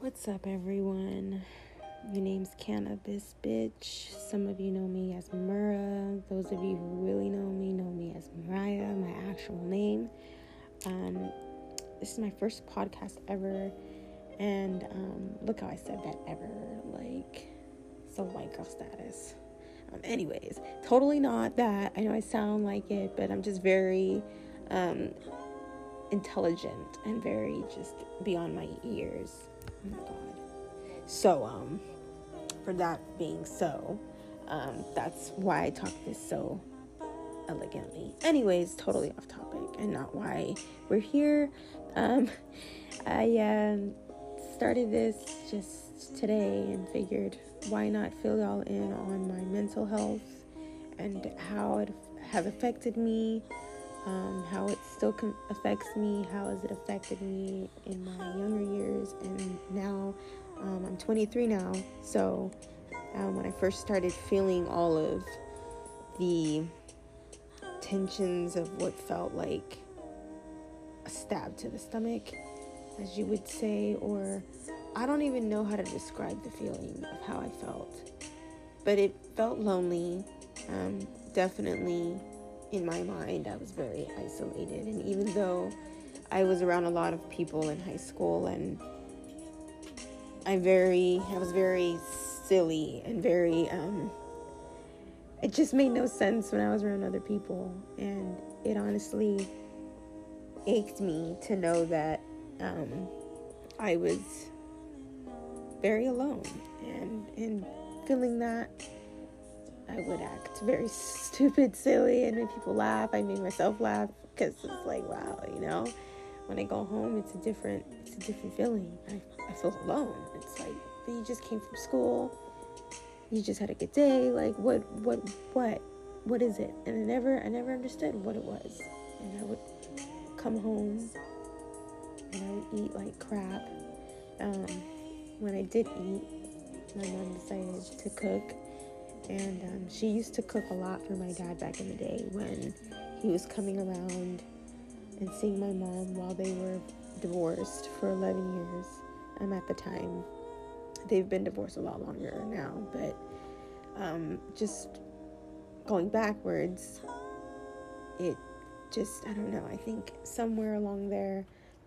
What's up, everyone? Your name's Cannabis Bitch. Some of you know me as Mura. Those of you who really know me know me as Mariah, my actual name. Um, this is my first podcast ever, and um, look how I said that ever. Like, so white girl status. Um, anyways, totally not that. I know I sound like it, but I'm just very um, intelligent and very just beyond my ears. Oh my god. So, um, for that being so, um, that's why I talk this so elegantly. Anyways, totally off topic and not why we're here. Um, I um, started this just today and figured why not fill y'all in on my mental health and how it have affected me um, how it still com- affects me, how has it affected me in my younger years, and now um, I'm 23 now. So um, when I first started feeling all of the tensions of what felt like a stab to the stomach, as you would say, or I don't even know how to describe the feeling of how I felt, but it felt lonely. Um, definitely in my mind, I was very isolated. And even though I was around a lot of people in high school and I very I was very silly and very um it just made no sense when I was around other people and it honestly ached me to know that um I was very alone and and feeling that I would act very stupid, silly, and make people laugh. I made myself laugh because it's like, wow, you know. When I go home, it's a different, it's a different feeling. I, I feel alone. It's like, you just came from school. You just had a good day. Like, what, what, what, what is it? And I never, I never understood what it was. And I would come home and I would eat like crap. Um, when I did eat, my mom decided to cook and um, she used to cook a lot for my dad back in the day when he was coming around and seeing my mom while they were divorced for 11 years um, at the time. They've been divorced a lot longer now, but um, just going backwards, it just, I don't know, I think somewhere along there,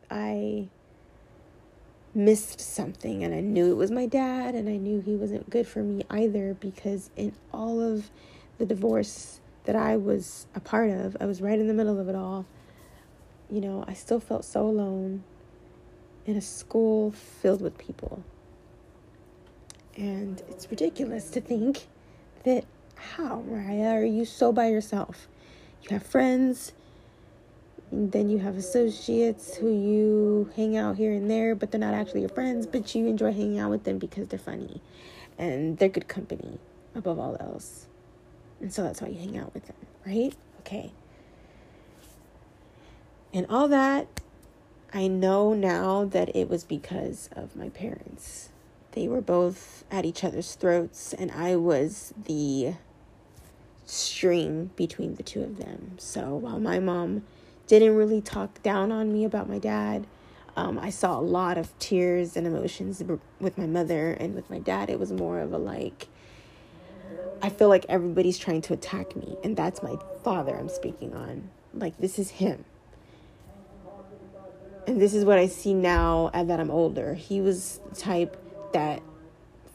I missed something and I knew it was my dad and I knew he wasn't good for me either because in all of the divorce that I was a part of, I was right in the middle of it all. You know, I still felt so alone in a school filled with people. And it's ridiculous to think that how, Mariah, are you so by yourself? You have friends, then you have associates who you hang out here and there, but they're not actually your friends, but you enjoy hanging out with them because they're funny and they're good company above all else. And so that's why you hang out with them, right? Okay. And all that, I know now that it was because of my parents. They were both at each other's throats, and I was the string between the two of them. So while my mom didn't really talk down on me about my dad. Um, I saw a lot of tears and emotions with my mother, and with my dad, it was more of a like, I feel like everybody's trying to attack me, and that's my father I'm speaking on. Like, this is him. And this is what I see now as that I'm older. He was the type that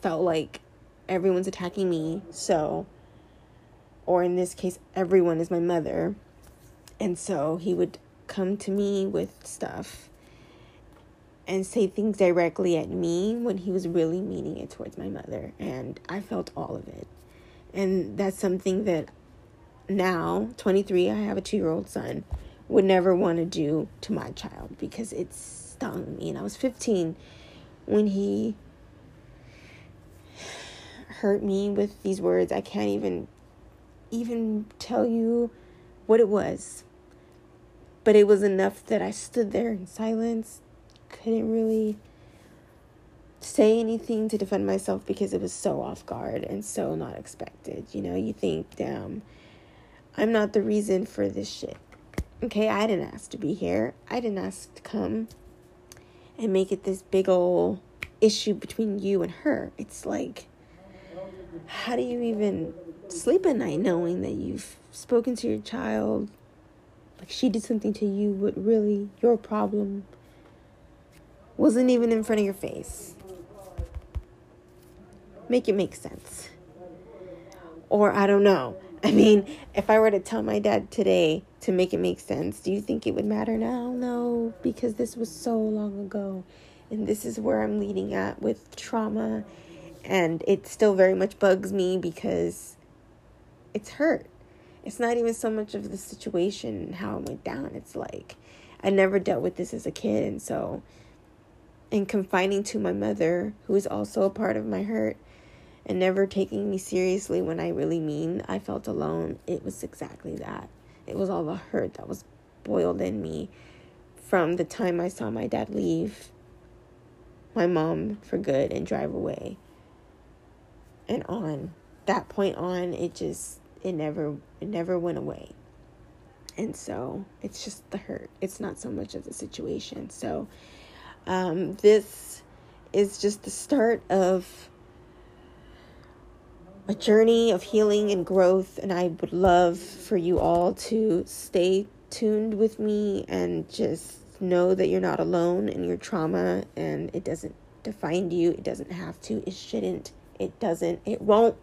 felt like everyone's attacking me, so, or in this case, everyone is my mother and so he would come to me with stuff and say things directly at me when he was really meaning it towards my mother. And I felt all of it. And that's something that now, 23, I have a two year old son, would never want to do to my child because it stung me. And I was 15 when he hurt me with these words. I can't even even tell you what it was but it was enough that I stood there in silence, couldn't really say anything to defend myself because it was so off guard and so not expected. You know, you think, damn, I'm not the reason for this shit. Okay, I didn't ask to be here. I didn't ask to come and make it this big old issue between you and her. It's like, how do you even sleep at night knowing that you've spoken to your child? Like she did something to you, but really your problem wasn't even in front of your face. Make it make sense. Or I don't know. I mean, if I were to tell my dad today to make it make sense, do you think it would matter now? No, because this was so long ago. And this is where I'm leading at with trauma. And it still very much bugs me because it's hurt. It's not even so much of the situation and how it went down. It's like I never dealt with this as a kid. And so, in confining to my mother, who is also a part of my hurt, and never taking me seriously when I really mean I felt alone, it was exactly that. It was all the hurt that was boiled in me from the time I saw my dad leave my mom for good and drive away. And on that point on, it just it never it never went away. And so it's just the hurt. It's not so much of the situation. So um, this is just the start of a journey of healing and growth. And I would love for you all to stay tuned with me and just know that you're not alone in your trauma and it doesn't define you. It doesn't have to. It shouldn't. It doesn't. It won't.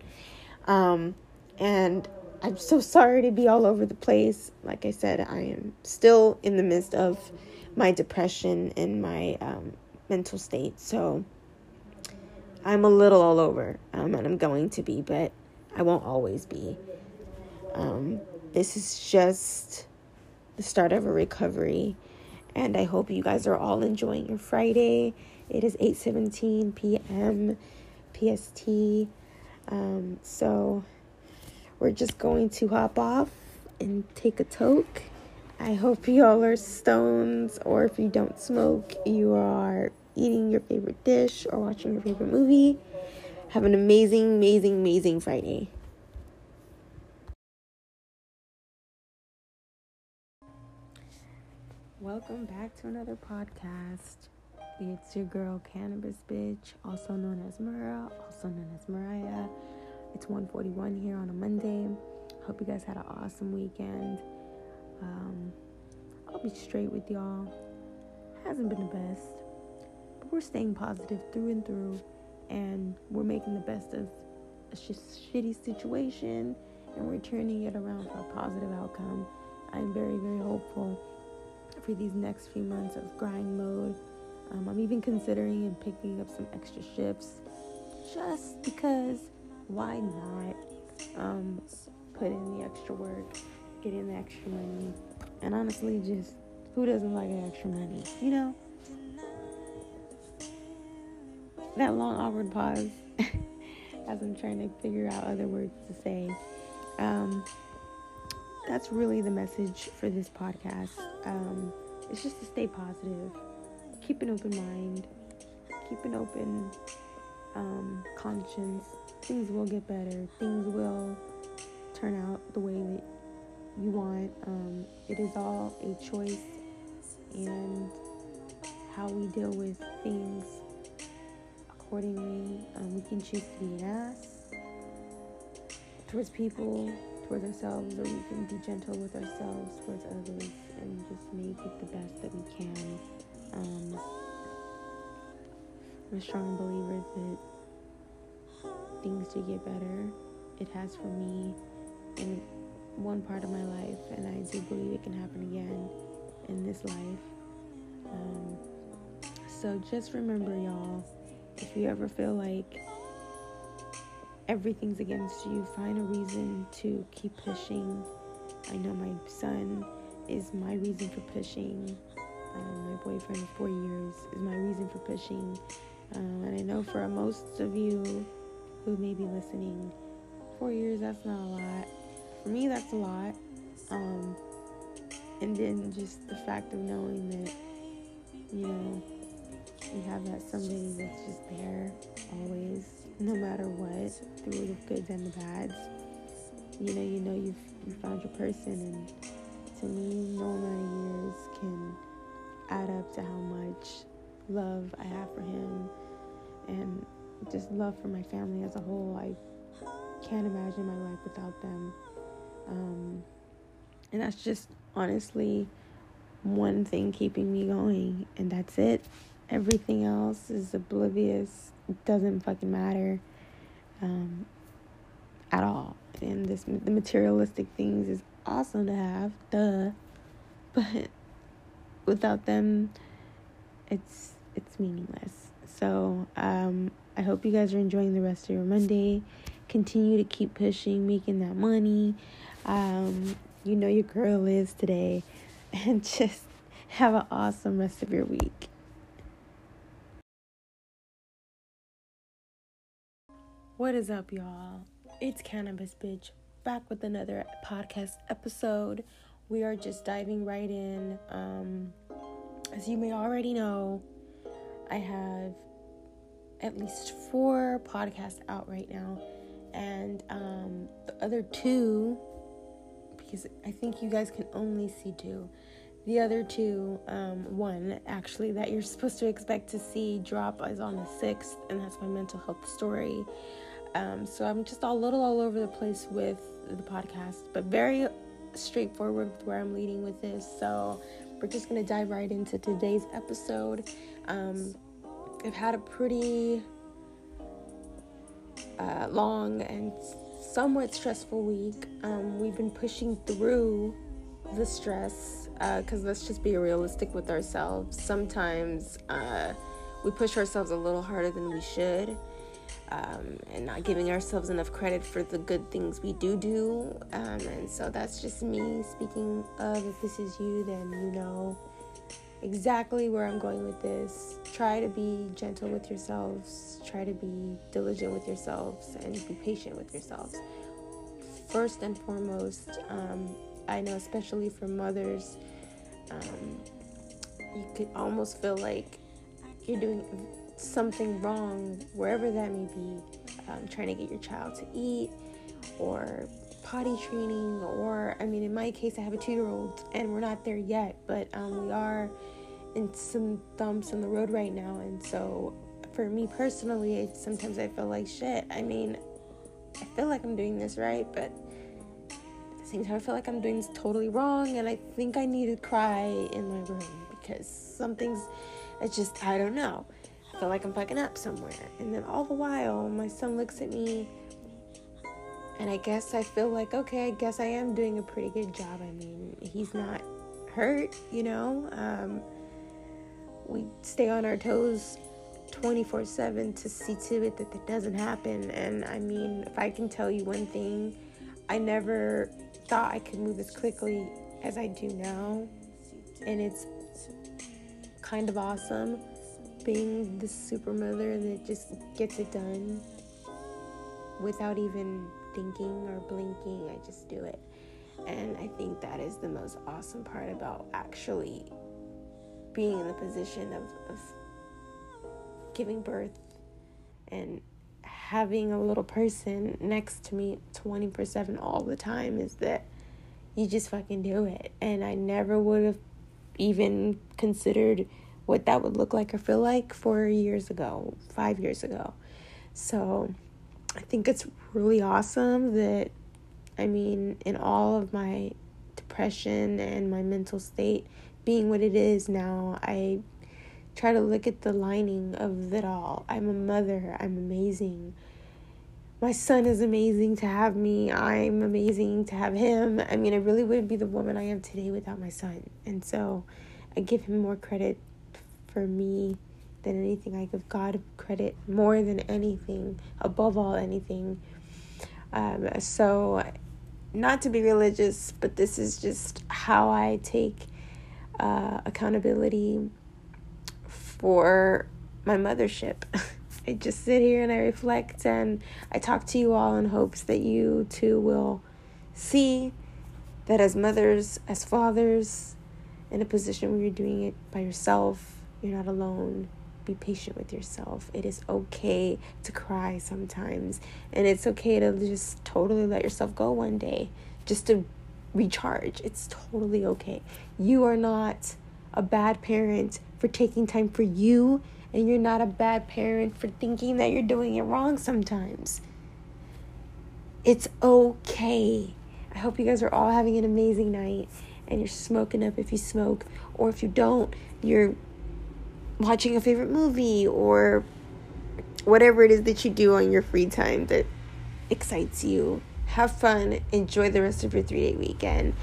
Um, and I'm so sorry to be all over the place. Like I said, I am still in the midst of my depression and my um, mental state. So I'm a little all over, um, and I'm going to be, but I won't always be. Um, this is just the start of a recovery, and I hope you guys are all enjoying your Friday. It is 8:17 p.m. PST. Um, so we're just going to hop off and take a toke. I hope y'all are stones, or if you don't smoke, you are eating your favorite dish or watching your favorite movie. Have an amazing, amazing, amazing Friday. Welcome back to another podcast. It's your girl Cannabis Bitch, also known as Mara, also known as Mariah. It's 141 here on a Monday. Hope you guys had an awesome weekend. Um, I'll be straight with y'all. Hasn't been the best but we're staying positive through and through, and we're making the best of a sh- shitty situation, and we're turning it around for a positive outcome. I'm very, very hopeful for these next few months of grind mode. Um, I'm even considering and picking up some extra shifts just because why not um, put in the extra work, get in the extra money, and honestly, just who doesn't like extra money, you know? that long awkward pause as I'm trying to figure out other words to say. Um, that's really the message for this podcast. Um, it's just to stay positive, keep an open mind, keep an open um, conscience. Things will get better. Things will turn out the way that you want. Um, it is all a choice and how we deal with things accordingly. Um, we can choose to be an ass towards people, towards ourselves, or we can be gentle with ourselves towards others and just make it the best that we can. Um, I'm a strong believer that things do get better. It has for me in one part of my life, and I do believe it can happen again in this life. Um, so just remember, y'all if you ever feel like everything's against you, find a reason to keep pushing. I know my son is my reason for pushing. Um, my boyfriend of four years is my reason for pushing. Um, and I know for most of you who may be listening, four years, that's not a lot. For me, that's a lot. Um, and then just the fact of knowing that, you know, you have that somebody that's just there always, no matter what, through the goods and the bads. You know, you know you've you found your person, and to me, no amount of years can add up to how much love I have for him and just love for my family as a whole. I can't imagine my life without them. Um, and that's just honestly one thing keeping me going, and that's it. Everything else is oblivious. It doesn't fucking matter um, at all. And this the materialistic things is awesome to have, duh. But without them, it's it's meaningless. So um, I hope you guys are enjoying the rest of your Monday. Continue to keep pushing, making that money. Um, you know your girl is today, and just have an awesome rest of your week. What is up, y'all? It's Cannabis Bitch back with another podcast episode. We are just diving right in. Um, as you may already know, I have at least four podcasts out right now, and um, the other two, because I think you guys can only see two. The other two, um, one actually that you're supposed to expect to see drop is on the 6th, and that's my mental health story. Um, so I'm just a little all over the place with the podcast, but very straightforward with where I'm leading with this. So we're just gonna dive right into today's episode. Um, I've had a pretty uh, long and somewhat stressful week. Um, we've been pushing through the stress because uh, let's just be realistic with ourselves. Sometimes uh, we push ourselves a little harder than we should. Um, and not giving ourselves enough credit for the good things we do do. Um, and so that's just me speaking of. If this is you, then you know exactly where I'm going with this. Try to be gentle with yourselves, try to be diligent with yourselves, and be patient with yourselves. First and foremost, um, I know, especially for mothers, um, you could almost feel like you're doing something wrong wherever that may be, um, trying to get your child to eat or potty training, or I mean, in my case, I have a two year old and we're not there yet, but um, we are in some bumps in the road right now. And so, for me personally, sometimes I feel like shit. I mean, I feel like I'm doing this right, but at the same time, I feel like I'm doing this totally wrong, and I think I need to cry in my room because something's, it's just, I don't know. Feel like I'm fucking up somewhere. And then all the while, my son looks at me and I guess I feel like, okay, I guess I am doing a pretty good job. I mean, he's not hurt, you know? Um, we stay on our toes 24 7 to see to it that that doesn't happen. And I mean, if I can tell you one thing, I never thought I could move as quickly as I do now. And it's kind of awesome being the super mother that just gets it done without even thinking or blinking, I just do it. And I think that is the most awesome part about actually being in the position of, of giving birth and having a little person next to me 24 7 all the time is that you just fucking do it. And I never would have even considered what that would look like or feel like four years ago, five years ago. So I think it's really awesome that, I mean, in all of my depression and my mental state being what it is now, I try to look at the lining of it all. I'm a mother, I'm amazing. My son is amazing to have me. I'm amazing to have him. I mean, I really wouldn't be the woman I am today without my son. And so I give him more credit for me than anything. I give God credit more than anything, above all anything. Um, so, not to be religious, but this is just how I take uh, accountability for my mothership. I just sit here and I reflect and I talk to you all in hopes that you too will see that as mothers, as fathers, in a position where you're doing it by yourself, you're not alone, be patient with yourself. It is okay to cry sometimes, and it's okay to just totally let yourself go one day just to recharge. It's totally okay. You are not a bad parent for taking time for you, and you're not a bad parent for thinking that you're doing it wrong sometimes. It's okay. I hope you guys are all having an amazing night and you're smoking up if you smoke, or if you don't, you're watching a favorite movie or whatever it is that you do on your free time that excites you. Have fun, enjoy the rest of your three day weekend,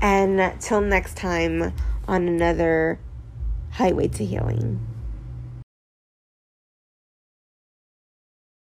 and till next time on another highway to healing.